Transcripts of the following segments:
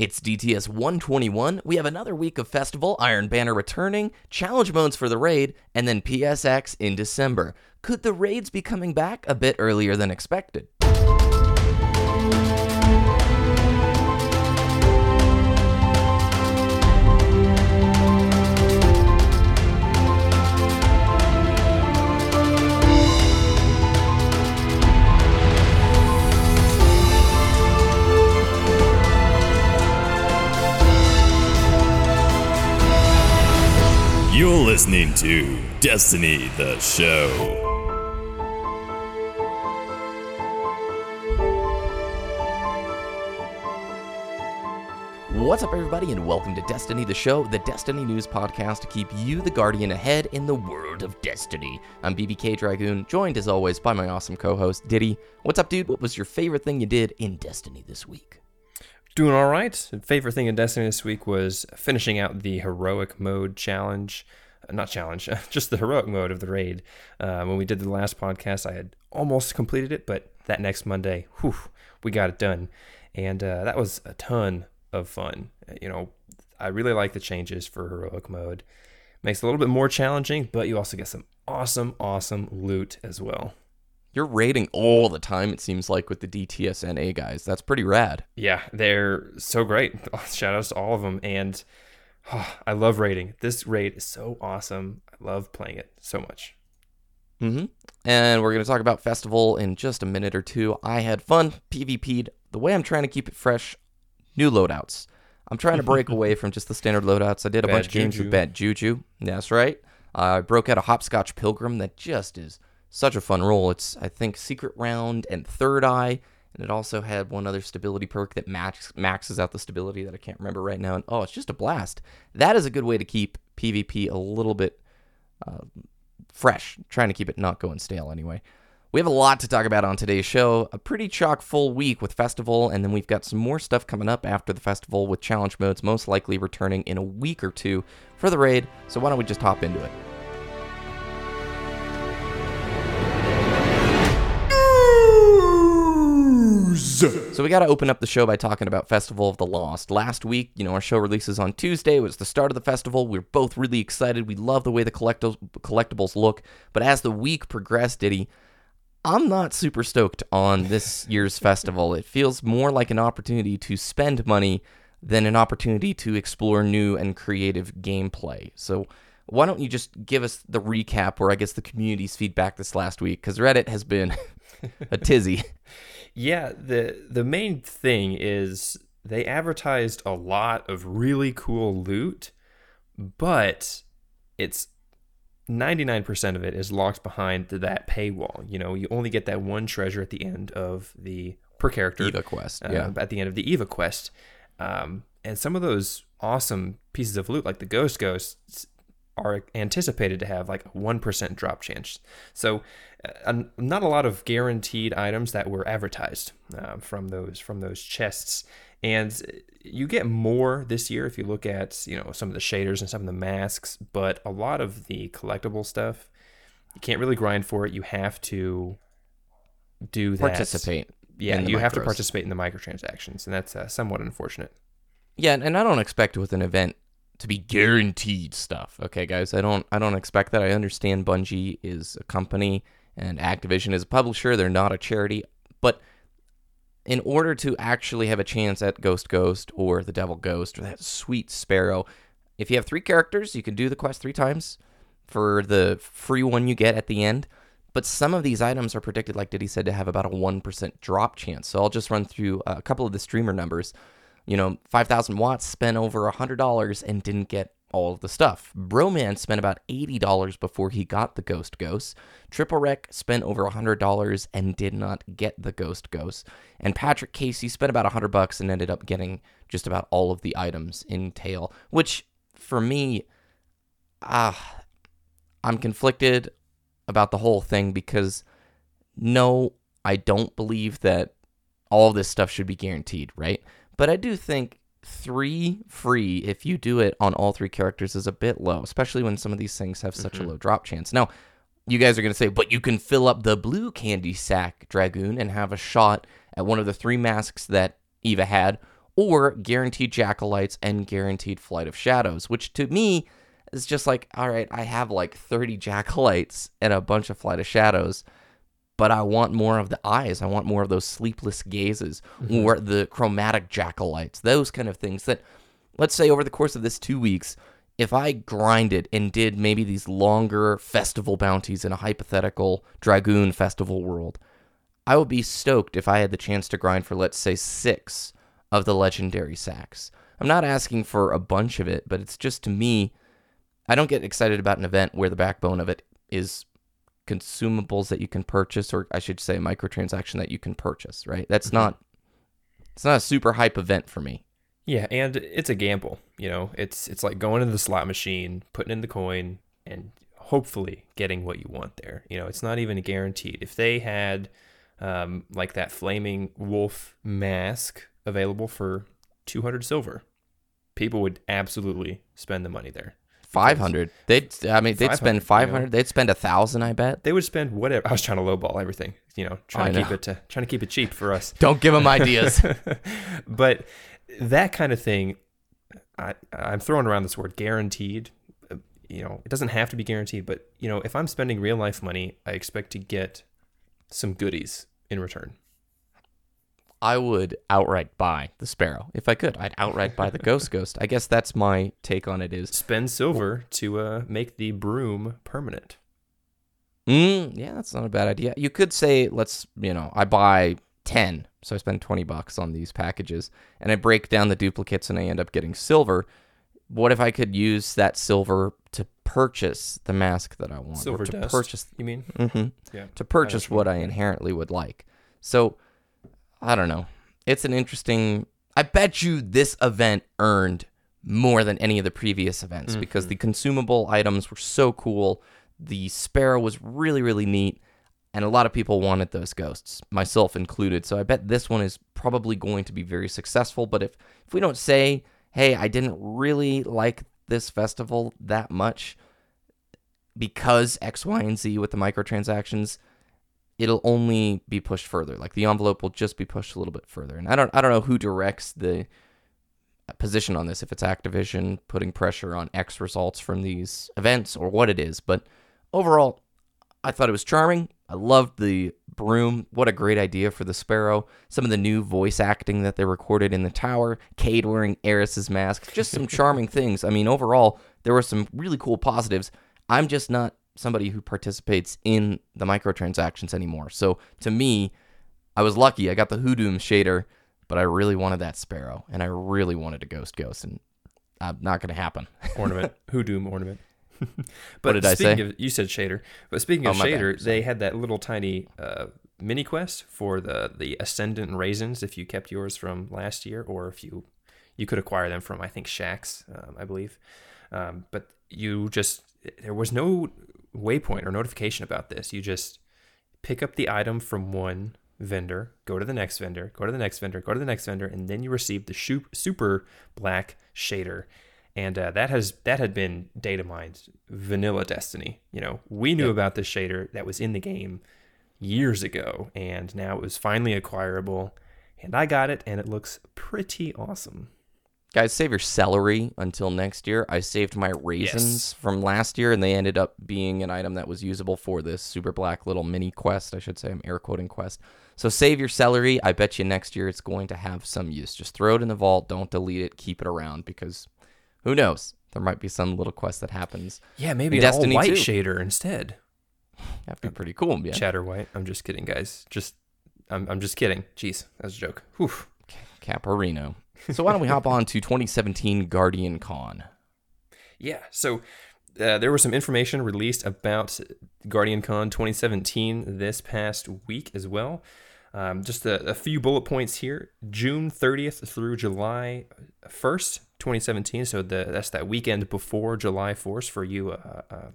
It's DTS 121. We have another week of festival, Iron Banner returning, challenge modes for the raid, and then PSX in December. Could the raids be coming back a bit earlier than expected? You're listening to Destiny the Show. What's up, everybody, and welcome to Destiny the Show, the Destiny News podcast to keep you, the Guardian, ahead in the world of Destiny. I'm BBK Dragoon, joined as always by my awesome co host, Diddy. What's up, dude? What was your favorite thing you did in Destiny this week? Doing all right. Favorite thing in Destiny this week was finishing out the heroic mode challenge. Uh, Not challenge, just the heroic mode of the raid. Uh, when we did the last podcast, I had almost completed it, but that next Monday, whew, we got it done. And uh, that was a ton of fun. Uh, You know, I really like the changes for heroic mode. Makes it a little bit more challenging, but you also get some awesome, awesome loot as well. You're raiding all the time, it seems like, with the DTSNA guys. That's pretty rad. Yeah, they're so great. Shout outs to all of them. And oh, I love raiding. This raid is so awesome. I love playing it so much. Mm-hmm. And we're going to talk about Festival in just a minute or two. I had fun, PvP'd. The way I'm trying to keep it fresh, new loadouts. I'm trying to break away from just the standard loadouts. I did a Bad bunch of games with bad juju. That's right. I broke out a hopscotch pilgrim that just is such a fun role. It's I think secret round and third eye, and it also had one other stability perk that max maxes out the stability that I can't remember right now. And oh, it's just a blast. That is a good way to keep PvP a little bit uh, fresh, trying to keep it not going stale anyway. We have a lot to talk about on today's show. A pretty chock full week with festival, and then we've got some more stuff coming up after the festival with challenge modes most likely returning in a week or two for the raid. So why don't we just hop into it? So we got to open up the show by talking about Festival of the Lost. Last week, you know, our show releases on Tuesday. It was the start of the festival. We are both really excited. We love the way the collectibles collectibles look. But as the week progressed, Diddy, I'm not super stoked on this year's festival. It feels more like an opportunity to spend money than an opportunity to explore new and creative gameplay. So why don't you just give us the recap or I guess the community's feedback this last week? Because Reddit has been a tizzy. Yeah, the the main thing is they advertised a lot of really cool loot, but it's 99% of it is locked behind that paywall. You know, you only get that one treasure at the end of the per character Eva quest. uh, Yeah. at the end of the Eva quest. Um, and some of those awesome pieces of loot, like the Ghost Ghosts, are anticipated to have like a 1% drop chance. So, uh, not a lot of guaranteed items that were advertised uh, from those from those chests. And you get more this year if you look at you know some of the shaders and some of the masks, but a lot of the collectible stuff you can't really grind for it. You have to do that. Participate. Yeah, you have to participate in the microtransactions, and that's uh, somewhat unfortunate. Yeah, and I don't expect with an event to be guaranteed stuff. Okay, guys, I don't I don't expect that. I understand Bungie is a company and Activision is a publisher. They're not a charity, but in order to actually have a chance at Ghost Ghost or the Devil Ghost or that sweet Sparrow, if you have three characters, you can do the quest three times for the free one you get at the end. But some of these items are predicted, like Diddy said, to have about a 1% drop chance. So I'll just run through a couple of the streamer numbers. You know, 5,000 watts spent over $100 and didn't get all of the stuff. Broman spent about $80 before he got the Ghost Ghost. TripleWreck spent over $100 and did not get the Ghost Ghost. And Patrick Casey spent about 100 bucks and ended up getting just about all of the items in Tail, which for me, ah, I'm conflicted about the whole thing because no, I don't believe that all this stuff should be guaranteed, right? But I do think three free if you do it on all three characters is a bit low, especially when some of these things have such a mm-hmm. low drop chance. Now, you guys are going to say, but you can fill up the blue candy sack, Dragoon, and have a shot at one of the three masks that Eva had, or guaranteed jackalites and guaranteed flight of shadows, which to me is just like, all right, I have like 30 jackalites and a bunch of flight of shadows, but I want more of the eyes. I want more of those sleepless gazes mm-hmm. or the chromatic jackalites, those kind of things that, let's say, over the course of this two weeks, if I grinded and did maybe these longer festival bounties in a hypothetical Dragoon festival world, I would be stoked if I had the chance to grind for, let's say, six of the legendary sacks. I'm not asking for a bunch of it, but it's just to me, I don't get excited about an event where the backbone of it is consumables that you can purchase, or I should say, microtransaction that you can purchase. Right? That's not. It's not a super hype event for me. Yeah, and it's a gamble. You know, it's it's like going into the slot machine, putting in the coin, and hopefully getting what you want there. You know, it's not even guaranteed. If they had um, like that flaming wolf mask available for 200 silver, people would absolutely spend the money there. Five hundred. They'd. I mean, they'd 500, spend you know? They'd spend a thousand. I bet. They would spend whatever. I was trying to lowball everything. You know, trying I to keep it uh, trying to keep it cheap for us. Don't give them ideas. but that kind of thing, I, I'm throwing around this word guaranteed. You know, it doesn't have to be guaranteed, but you know, if I'm spending real life money, I expect to get some goodies in return. I would outright buy the sparrow if I could. I'd outright buy the ghost ghost. I guess that's my take on it. Is Spend silver to uh, make the broom permanent. mm, yeah, that's not a bad idea. You could say, let's you know, I buy ten, so I spend twenty bucks on these packages, and I break down the duplicates, and I end up getting silver. What if I could use that silver to purchase the mask that I want, Silver or to dust. purchase You mean? Mm-hmm, Yeah. to purchase what I inherently would like. So, I don't know. It's an interesting. I bet you this event earned more than any of the previous events because the mm-hmm. consumable items were so cool. The sparrow was really, really neat, and a lot of people wanted those ghosts, myself included. So I bet this one is probably going to be very successful. But if if we don't say, "Hey, I didn't really like this festival that much," because X, Y, and Z with the microtransactions, it'll only be pushed further. Like the envelope will just be pushed a little bit further. And I don't I don't know who directs the uh, position on this, if it's Activision putting pressure on X results from these events or what it is. But overall, I thought it was charming. I loved the broom. What a great idea for the sparrow. Some of the new voice acting that they recorded in the tower. Cayde wearing Eris's mask. Just some charming things. I mean, overall, there were some really cool positives. I'm just not somebody who participates in the microtransactions anymore. So to me, I was lucky. I got the Hoodoo shader, but I really wanted that sparrow, and I really wanted a ghost ghost, and uh, not going to happen. Ornament. Hoodoo ornament. but What did I speaking say? Of, you said shader. But speaking of Oh, my bad. shader, they had that little tiny uh, mini quest for the the ascendant raisins. If you kept yours from last year, or if you you could acquire them from I think Shaxx, um, I believe. Um, but you just there was no waypoint or notification about this. You just pick up the item from one vendor, go to the next vendor, go to the next vendor, go to the next vendor, and then you receive the super black shader. And uh, that has that had been data mined vanilla Destiny. You know, we knew about this shader that was in the game years ago, and now it was finally acquirable. And I got it, and it looks pretty awesome. Guys, save your celery until next year. I saved my raisins Yes. from last year, and they ended up being an item that was usable for this super black little mini quest. I should say, I'm air quoting quest. So save your celery. I bet you next year it's going to have some use. Just throw it in the vault. Don't delete it. Keep it around because who knows? There might be some little quest that happens. Yeah, maybe an Destiny all white 2. shader instead. That'd be pretty cool. Yeah. Chatter white. I'm just kidding, guys. Just I'm I'm just kidding. Jeez, that was a joke. Whew. Caparino. So why don't we hop on to 2017 Guardian Con? Yeah, so uh, there was some information released about Guardian Con 2017 this past week as well. Um, just a, a few bullet points here. June 30th through July 1st, 2017. So the, that's that weekend before July 4th for you uh, uh,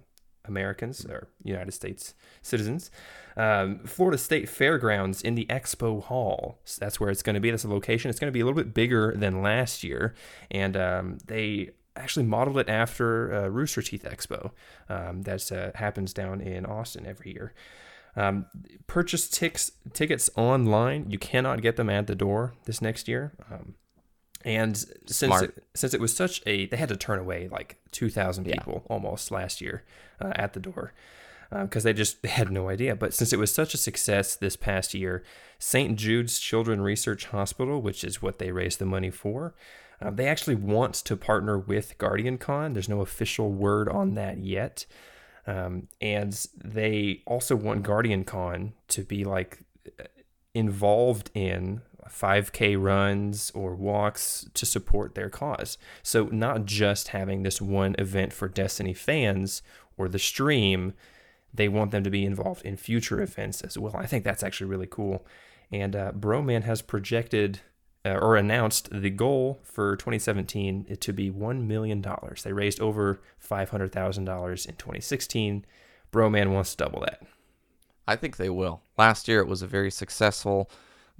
Americans or United States citizens. Um, Florida State Fairgrounds in the Expo Hall. So that's where it's going to be. That's the location. It's going to be a little bit bigger than last year. And um, they actually modeled it after uh, Rooster Teeth Expo um, that uh, happens down in Austin every year. Um, purchase tickets online. You cannot get them at the door this next year. Um, And since Smart. it, since it was such a, they had to turn away like two thousand Yeah. people almost last year uh, at the door because they just they had no idea. But since it was such a success this past year, St. Jude's Children Research Hospital, which is what they raised the money for, uh, they actually want to partner with Guardian Con. There's no official word on that yet. Um, and they also want Guardian Con to be like involved in 5K runs or walks to support their cause. So, not just having this one event for Destiny fans or the stream, they want them to be involved in future events as well. I think that's actually really cool. And uh, Broman has projected uh, or announced the goal for 2017 to be $1 million. They raised over $500,000 in 2016. Broman wants to double that. I think they will. Last year it was a very successful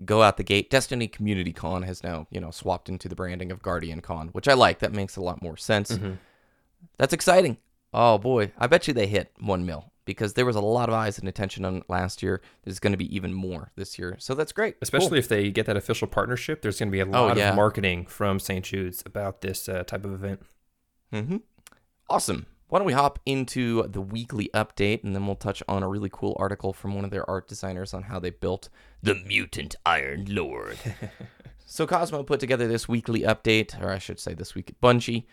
go out the gate. Destiny Community Con has now, you know, swapped into the branding of Guardian Con, which I like. That makes a lot more sense. That's exciting. Oh boy, I bet you they hit 1 mil because there was a lot of eyes and attention on last year. There's going to be even more this year. So that's great. Especially if they get that official partnership, there's going to be a lot yeah. of marketing from St. Jude's about this uh, type of event. Mm-hmm. Awesome. Why don't we hop into the weekly update and then we'll touch on a really cool article from one of their art designers on how they built the Mutant Iron Lord. so Cozmo put together this weekly update, or I should say this week at Bungie,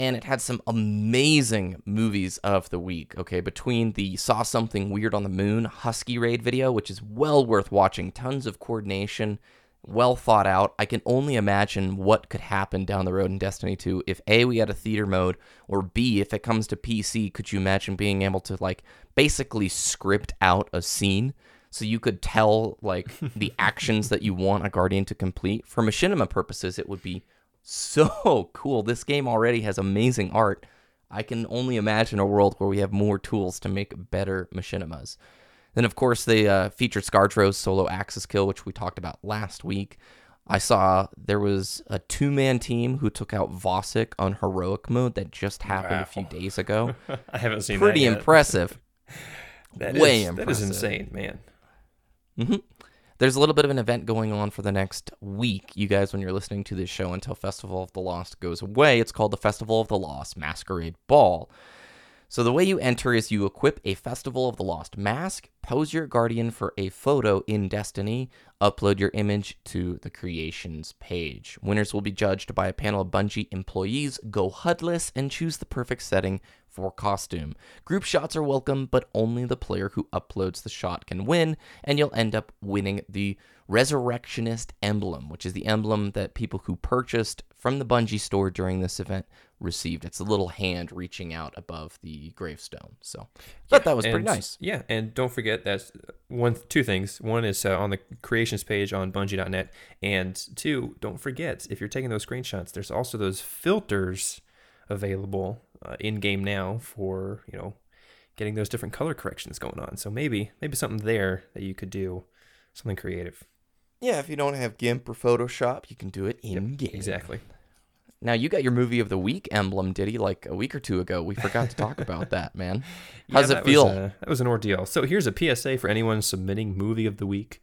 and it had some amazing movies of the week. Okay, between the Saw Something Weird on the Moon Husky Raid video, which is well worth watching, tons of coordination, well thought out. I can only imagine what could happen down the road in Destiny 2 if A, we had a theater mode, or B, if it comes to PC, could you imagine being able to like basically script out a scene so you could tell like the actions that you want a guardian to complete? For machinima purposes, it would be so cool. This game already has amazing art. I can only imagine a world where we have more tools to make better machinimas. Then, of course, they uh, featured Scardro's solo Aksis kill, which we talked about last week. I saw there was a two man team who took out Vosik on heroic mode that just happened a few days ago. I haven't seen Pretty that impressive. That way is- That impressive. is insane, man. There's a little bit of an event going on for the next week, you guys, when you're listening to this show until Festival of the Lost goes away. It's called the Festival of the Lost Masquerade Ball. So the way you enter is you equip a Festival of the Lost mask, pose your guardian for a photo in Destiny, upload your image to the creations page. Winners will be judged by a panel of Bungie employees, go HUDless, and choose the perfect setting for costume. Group shots are welcome, but only the player who uploads the shot can win, and you'll end up winning the Resurrectionist emblem, which is the emblem that people who purchased from the Bungie store during this event received. It's a little hand reaching out above the gravestone. So, but that was pretty nice. Yeah, and don't forget that's one, two things. One is uh, on the page on Bungie.net, and two, don't forget if you're taking those screenshots, there's also those filters available uh, in game now for you know getting those different color corrections going on. So maybe maybe something there that you could do, something creative. Yeah, if you don't have GIMP or Photoshop, you can do it in game. Exactly. Now you got your movie of the week emblem, Diddy, like a week or two ago. We forgot to talk about that, man. How's Yeah, it feel? Was, uh, that was an ordeal. So here's a PSA for anyone submitting movie of the week.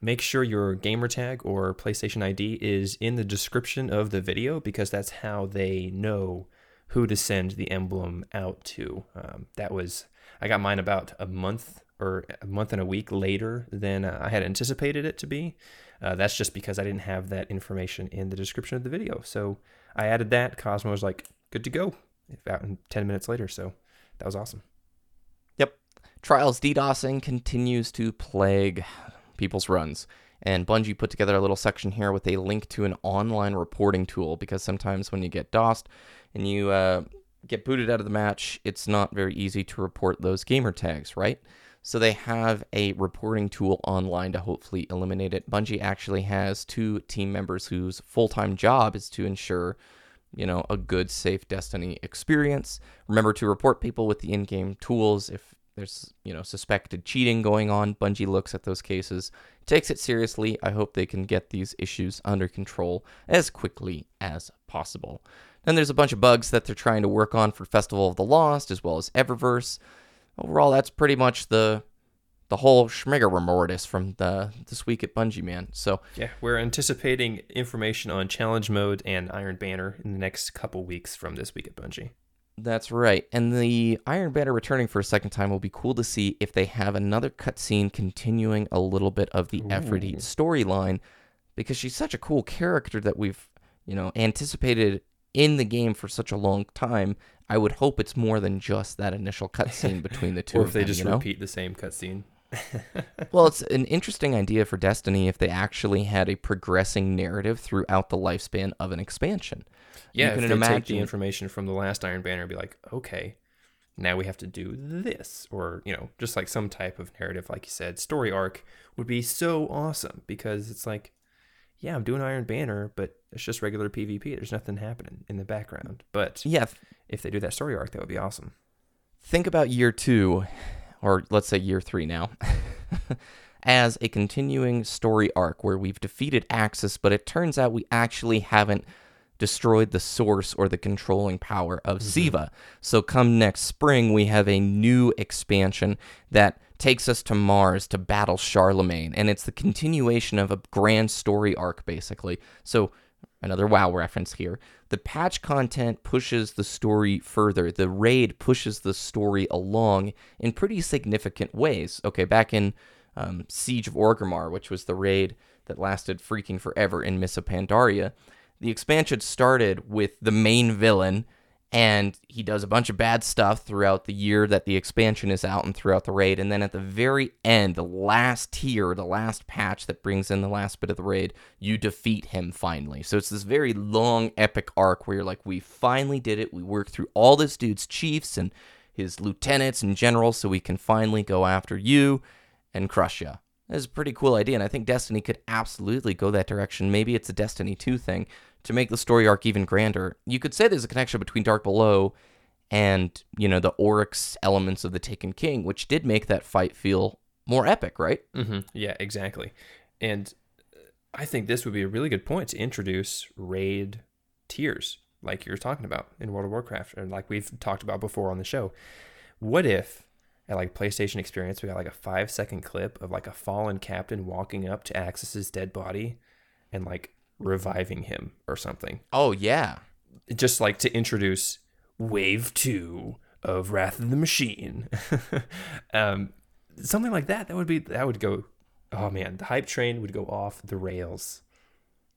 Make sure your gamer tag or PlayStation ID is in the description of the video because that's how they know who to send the emblem out to. Um, that was I got mine about a month or a month and a week later than uh, I had anticipated it to be. Uh, that's just because I didn't have that information in the description of the video. So I added that. Cozmo was like, "Good to go." About in ten minutes later, so that was awesome. Yep. Trials DDoSing continues to plague people's runs. And Bungie put together a little section here with a link to an online reporting tool because sometimes when you get DOSed and you uh, get booted out of the match, it's not very easy to report those gamer tags, right? So they have a reporting tool online to hopefully eliminate it. Bungie actually has two team members whose full-time job is to ensure you know, a good, safe Destiny experience. Remember to report people with the in game tools if there's, you know, suspected cheating going on. Bungie looks at those cases, takes it seriously. I hope they can get these issues under control as quickly as possible. Then there's a bunch of bugs that they're trying to work on for Festival of the Lost as well as Eververse. Overall, that's pretty much the the whole schmigaramortis from the this week at Bungie, man. So Yeah, we're anticipating information on challenge mode and Iron Banner in the next couple weeks from this week at Bungie. That's right. And the Iron Banner returning for a second time will be cool to see if they have another cutscene continuing a little bit of the Efrideet storyline because she's such a cool character that we've, you know, anticipated in the game for such a long time. I would hope it's more than just that initial cutscene between the two Or if they them, just you know? repeat the same cutscene. Well, it's an interesting idea for Destiny if they actually had a progressing narrative throughout the lifespan of an expansion. Yeah, you can they take the information from the last Iron Banner and be like, okay, now we have to do this, or you know, just like some type of narrative, like you said, story arc would be so awesome because it's like, yeah, I'm doing Iron Banner, but it's just regular PvP. There's nothing happening in the background. But yeah, if they do that story arc, that would be awesome. think about year two, or let's say year three now, as a continuing story arc where we've defeated Aksis, but it turns out we actually haven't destroyed the source or the controlling power of Siva. So come next spring, we have a new expansion that takes us to Mars to battle Charlemagne, and it's the continuation of a grand story arc, basically. So another WoW reference here. The patch content pushes the story further. The raid pushes the story along in pretty significant ways. Okay, back in um, Siege of Orgrimmar, which was the raid that lasted freaking forever in Mists of Pandaria, the expansion started with the main villain, and he does a bunch of bad stuff throughout the year that the expansion is out and throughout the raid. And then at the very end, the last tier, the last patch that brings in the last bit of the raid, you defeat him finally. So it's this very long, epic arc where you're like, we finally did it. We worked through all this dude's chiefs and his lieutenants and generals so we can finally go after you and crush you. That's a pretty cool idea, and I think Destiny could absolutely go that direction. Maybe it's a Destiny 2 thing to make the story arc even grander. You could say there's a connection between Dark Below and, you know, the Oryx elements of the Taken King, which did make that fight feel more epic, right? Mm-hmm. Yeah, exactly. And uh, I think this would be a really good point to introduce raid tiers, like you're talking about in World of Warcraft, and like we've talked about before on the show. What if at like PlayStation Experience we got like a five second clip of like a fallen captain walking up to Aksis's dead body and like reviving him or something, Oh, yeah. just like to introduce Wave Two of Wrath of the Machine, um, something like that. That would be that would go. Oh man, the hype train would go off the rails.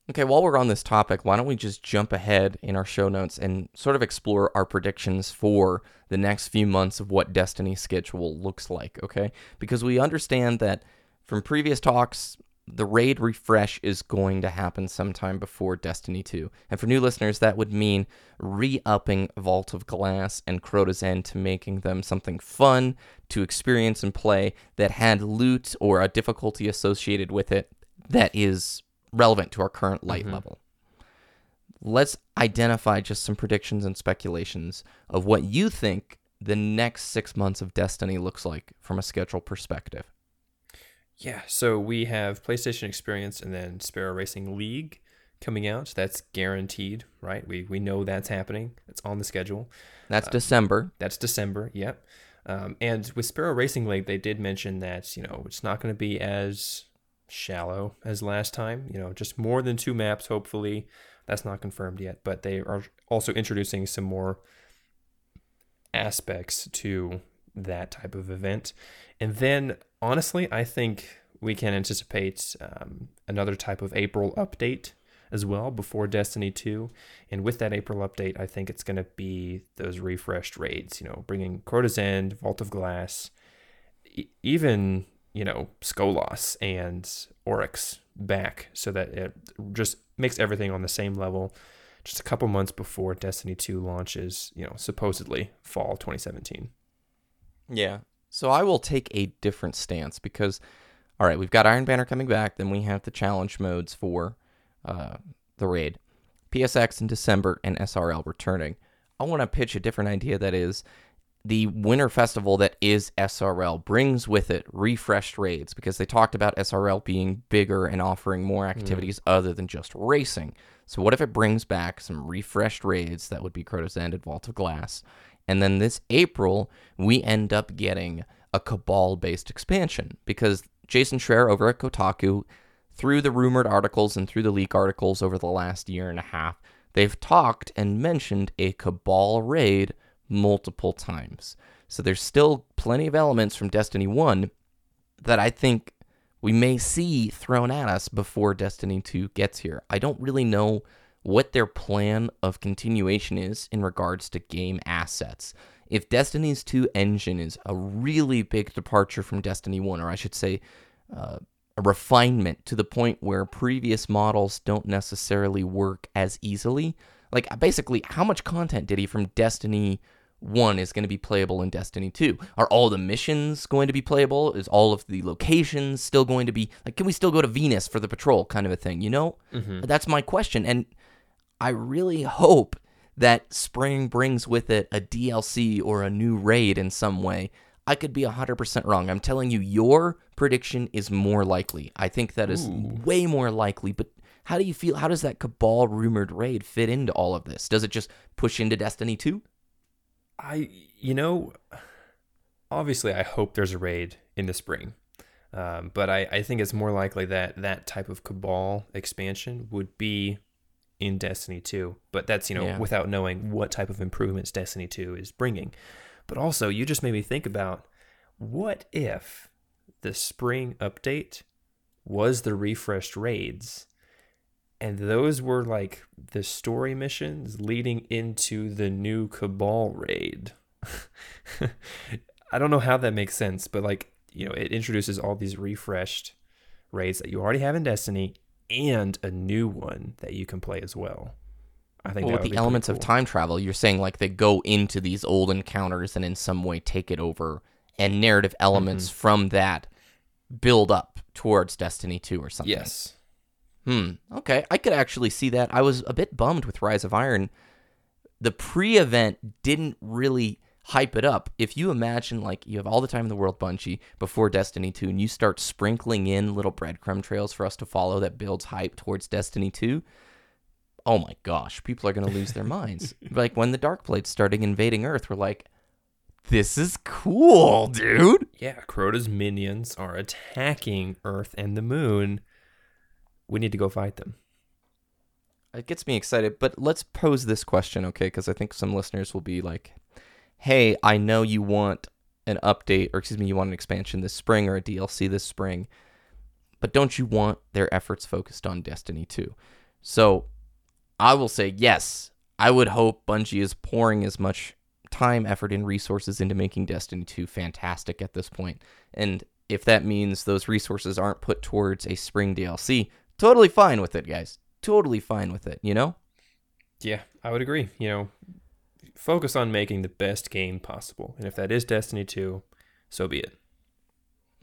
Okay, while we're on this topic, why don't we just jump ahead in our show notes and sort of explore our predictions for the next few months of what Destiny's schedule looks like, okay? Because we understand that from previous talks, the raid refresh is going to happen sometime before Destiny 2. And for new listeners, that would mean re upping Vault of Glass and Crota's End to making them something fun to experience and play that had loot or a difficulty associated with it that is relevant to our current light mm-hmm. level. Let's identify just some predictions and speculations of what you think the next six months of Destiny looks like from a schedule perspective. Yeah, so we have PlayStation Experience and then Sparrow Racing League coming out. That's guaranteed, right? We we know that's happening. It's on the schedule. That's December. That's December. Yep. Um, and with Sparrow Racing League, they did mention that you know it's not going to be as shallow as last time. You know, just more than two maps. Hopefully, that's not confirmed yet. But they are also introducing some more aspects to that type of event. And then, honestly, I think we can anticipate um, another type of April update as well before Destiny 2. And with that April update, I think it's going to be those refreshed raids, you know, bringing Crota's End, Vault of Glass, e- even, you know, Skolas and Oryx back so that it just makes everything on the same level just a couple months before Destiny 2 launches, you know, supposedly fall 2017. Yeah. So I will take a different stance because, all right, we've got Iron Banner coming back. Then we have the challenge modes for uh, the raid, PSX in December, and SRL returning. I want to pitch a different idea that is the winter festival that is SRL brings with it refreshed raids because they talked about SRL being bigger and offering more activities other than just racing. So what if it brings back some refreshed raids that would be Crota's End and Vault of Glass? And then this April, we end up getting a Cabal based expansion because Jason Schreier over at Kotaku, through the rumored articles and through the leak articles over the last year and a half, they've talked and mentioned a Cabal raid multiple times. So there's still plenty of elements from Destiny 1 that I think we may see thrown at us before Destiny 2 gets here. I don't really know what their plan of continuation is in regards to game assets. If Destiny's 2 engine is a really big departure from Destiny 1, or I should say, uh, a refinement to the point where previous models don't necessarily work as easily. Like, basically, how much content did he from Destiny 1 is going to be playable in Destiny 2? Are all the missions going to be playable? Is all of the locations still going to be like can we still go to Venus for the patrol kind of a thing, you know? Mm-hmm. That's my question and I really hope that spring brings with it a DLC or a new raid in some way. I could be 100% wrong. I'm telling you your prediction is more likely. I think that is Ooh. way more likely, but how do you feel? How does that Cabal rumored raid fit into all of this? Does it just push into Destiny 2? I, you know, obviously, I hope there's a raid in the spring. Um, but I, I think it's more likely that that type of Cabal expansion would be in Destiny 2. But that's, you know, Yeah. without knowing what type of improvements Destiny 2 is bringing. But also, you just made me think about what if the spring update was the refreshed raids and those were like the story missions leading into the new Cabal raid. I don't know how that makes sense, but like, you know, it introduces all these refreshed raids that you already have in Destiny and a new one that you can play as well. I think Well, with the elements pretty of time travel, you're saying like they go into these old encounters and in some way take it over, and narrative elements Mm-hmm. from that build up towards Destiny 2 or something. Yes. Hmm. Okay. I could actually see that. I was a bit bummed with Rise of Iron. The pre event didn't really hype it up. If you imagine, like, you have all the time in the world, Bungie, before Destiny 2, and you start sprinkling in little breadcrumb trails for us to follow that builds hype towards Destiny 2, oh my gosh, people are going to lose their minds. Like, when the Dark Blades started invading Earth, we're like, this is cool, dude. Yeah, Crota's minions are attacking Earth and the moon. We need to go fight them. It gets me excited, but let's pose this question, okay? Because I think some listeners will be like, hey, I know you want an update, or excuse me, you want an expansion this spring or a DLC this spring, but don't you want their efforts focused on Destiny 2? So I will say, yes, I would hope Bungie is pouring as much time, effort, and resources into making Destiny 2 fantastic at this point. And if that means those resources aren't put towards a spring DLC, totally fine with it, guys. Totally fine with it, you know? Yeah, I would agree. You know, focus on making the best game possible. And if that is Destiny 2, so be it.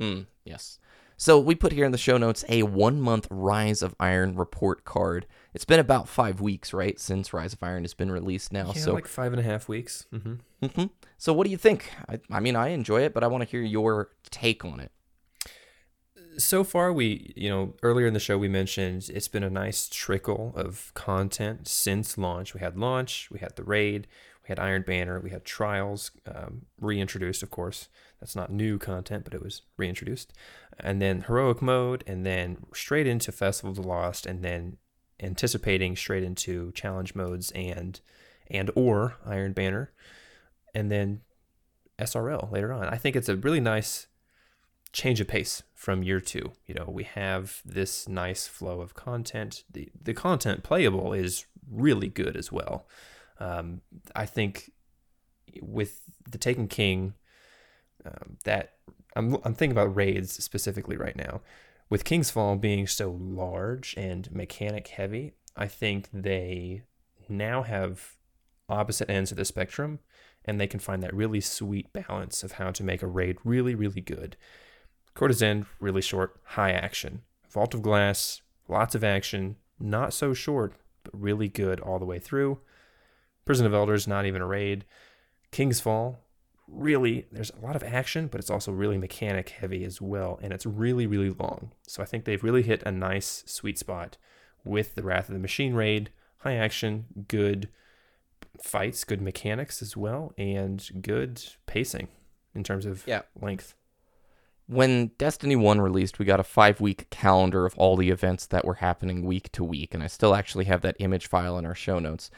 Hmm, yes. So we put here in the show notes a one month Rise of Iron report card. It's been about five weeks, right, since Rise of Iron has been released now. Yeah, so, like five and a half weeks. Mm hmm Mm Mhm. so what do you think? I, I mean, I enjoy it, but I want to hear your take on it. So far, we, you know, earlier in the show, we mentioned it's been a nice trickle of content since launch. We had launch, we had the raid, we had Iron Banner, we had Trials, um, reintroduced, of course. That's not new content, but it was reintroduced. And then Heroic Mode, and then straight into Festival of the Lost, and then anticipating straight into challenge modes and and or Iron Banner, and then SRL later on. I think it's a really nice change of pace from year two. You know, we have this nice flow of content. The the content playable is really good as well. Um, I think with the Taken King, um, that I'm I'm thinking about raids specifically right now. With King's Fall being so large and mechanic heavy, I think they now have opposite ends of the spectrum and they can find that really sweet balance of how to make a raid really, really good. Crota's End, really short, high action. Vault of Glass, lots of action, not so short, but really good all the way through. Prison of Elders, not even a raid. King's Fall, really, there's a lot of action, but it's also really mechanic heavy as well, and it's really, really long. So I think they've really hit a nice sweet spot with the Wrath of the Machine raid. High action, good fights, good mechanics as well, and good pacing in terms of Yeah. length. when Destiny 1 released, we got a five week calendar of all the events that were happening week to week. And I still actually have that image file in our show notes.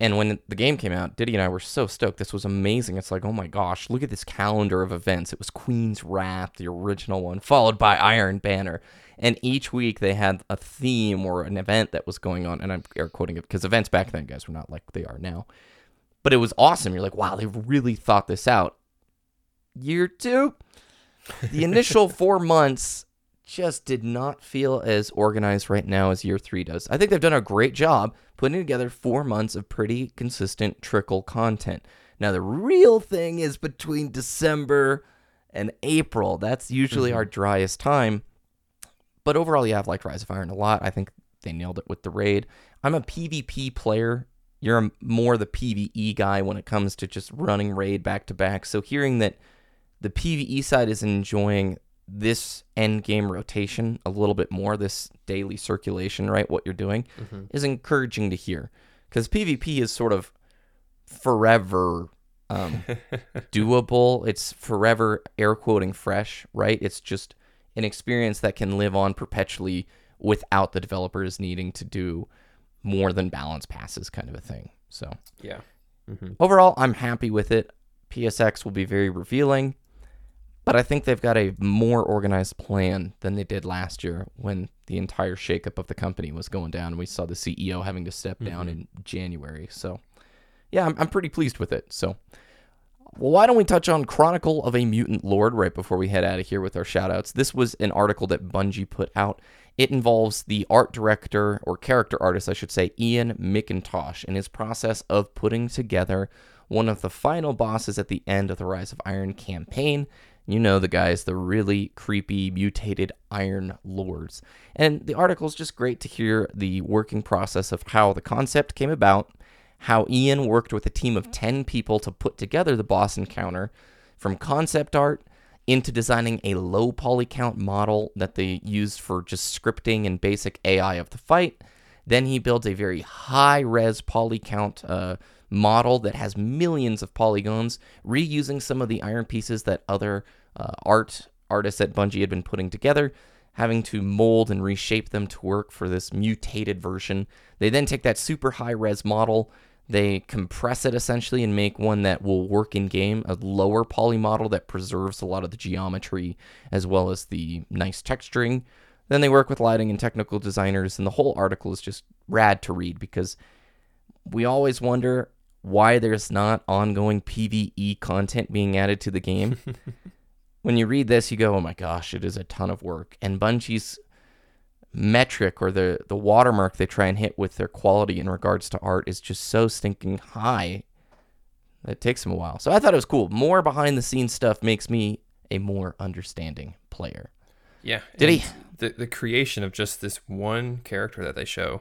And when the game came out, Diddy and I were so stoked. This was amazing. It's like, oh my gosh, look at this calendar of events. It was Queen's Wrath, the original one, followed by Iron Banner. And each week they had a theme or an event that was going on. And I'm air quoting it because events back then, guys, were not like they are now. But it was awesome. You're like, wow, they really thought this out. Year two, the initial four months just did not feel as organized right now as year three does. I think they've done a great job putting together four months of pretty consistent trickle content. Now, the real thing is between December and April. That's usually mm-hmm. our driest time. But overall, yeah, I've liked Rise of Iron a lot. I think they nailed it with the raid. I'm a PvP player. You're more the PvE guy when it comes to just running raid back to back. So hearing that the PvE side is enjoying this end game rotation a little bit more, this daily circulation, right? What you're doing is encouraging to hear because PvP is sort of forever um, doable. It's forever air quoting fresh, right? It's just an experience that can live on perpetually without the developers needing to do more than balance passes, kind of a thing. So Yeah. Mm-hmm. overall, I'm happy with it. PSX will be very revealing, but I think they've got a more organized plan than they did last year when the entire shakeup of the company was going down. and We saw the CEO having to step down mm-hmm. in January. So, yeah, I'm, I'm pretty pleased with it. So, well, why don't we touch on Chronicle of a Mutant Lord right before we head out of here with our shoutouts? This was an article that Bungie put out. It involves the art director, or character artist, I should say, Ian McIntosh, and his process of putting together one of the final bosses at the end of the Rise of Iron campaign. You know the guys, the really creepy, mutated Iron Lords. And the article is just great to hear the working process of how the concept came about, how Ian worked with a team of 10 people to put together the boss encounter, from concept art into designing a low poly count model that they used for just scripting and basic AI of the fight. Then he builds a very high res poly count uh, model that has millions of polygons, reusing some of the iron pieces that other uh, art artists at Bungie had been putting together, having to mold and reshape them to work for this mutated version. They then take that super high res model, they compress it essentially and make one that will work in game, a lower poly model that preserves a lot of the geometry as well as the nice texturing. Then they work with lighting and technical designers, and the whole article is just rad to read because we always wonder why there's not ongoing PvE content being added to the game. when you read this, you go, "Oh my gosh, it is a ton of work." And Bungie's metric or the the watermark they try and hit with their quality in regards to art is just so stinking high. that It takes them a while. So I thought it was cool. More behind the scenes stuff makes me a more understanding player. Yeah. Did he? The the creation of just this one character that they show.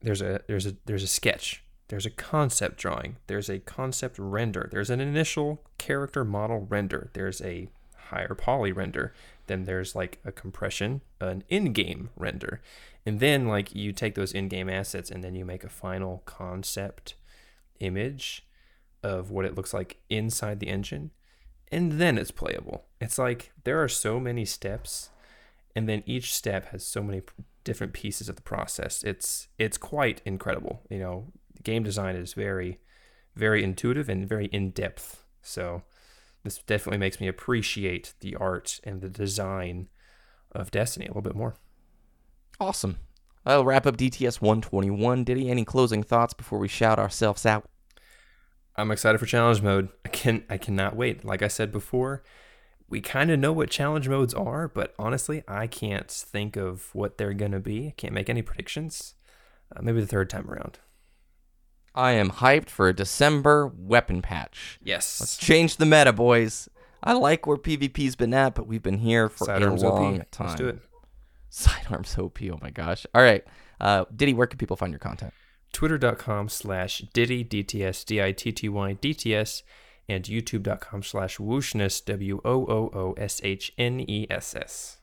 There's a there's a there's a sketch. There's a concept drawing. There's a concept render. There's an initial character model render. There's a higher poly render. Then there's like a compression, an in-game render. And then like you take those in-game assets and then you make a final concept image of what it looks like inside the engine and then it's playable. It's like there are so many steps, and then each step has so many different pieces of the process. It's it's quite incredible. You know, game design is very, very intuitive and very in depth. So this definitely makes me appreciate the art and the design of Destiny a little bit more. Awesome. I'll wrap up DTS 121. Diddy, any closing thoughts before we shout ourselves out? I'm excited for challenge mode. I can I cannot wait. Like I said before, we kind of know what challenge modes are, but honestly, I can't think of what they're gonna be. I can't make any predictions. Uh, maybe the third time around. I am hyped for a December weapon patch. Yes. Let's change the meta, boys. I like where PvP's been at, but we've been here for Sidearms a OP. long time. Let's do it. Sidearms OP. Oh my gosh. All right. Uh, Diddy, where can people find your content? Twitter.com slash Diddy DTS D I T T Y DTS and YouTube.com slash Wooshness W O O O S H N E S S.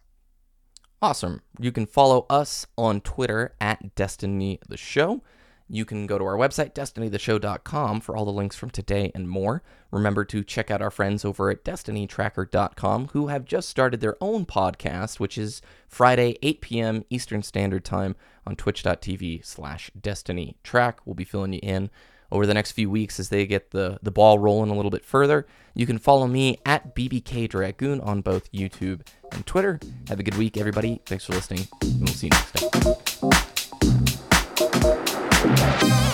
Awesome. You can follow us on Twitter at Destiny the Show. You can go to our website, destinytheshow.com, for all the links from today and more. Remember to check out our friends over at destinytracker.com who have just started their own podcast, which is Friday, 8 p.m. Eastern Standard Time on twitch.tv slash destinytrack. We'll be filling you in over the next few weeks as they get the, the ball rolling a little bit further. You can follow me at BBK Dragoon on both YouTube and Twitter. Have a good week, everybody. Thanks for listening, and we'll see you next time. Thank you.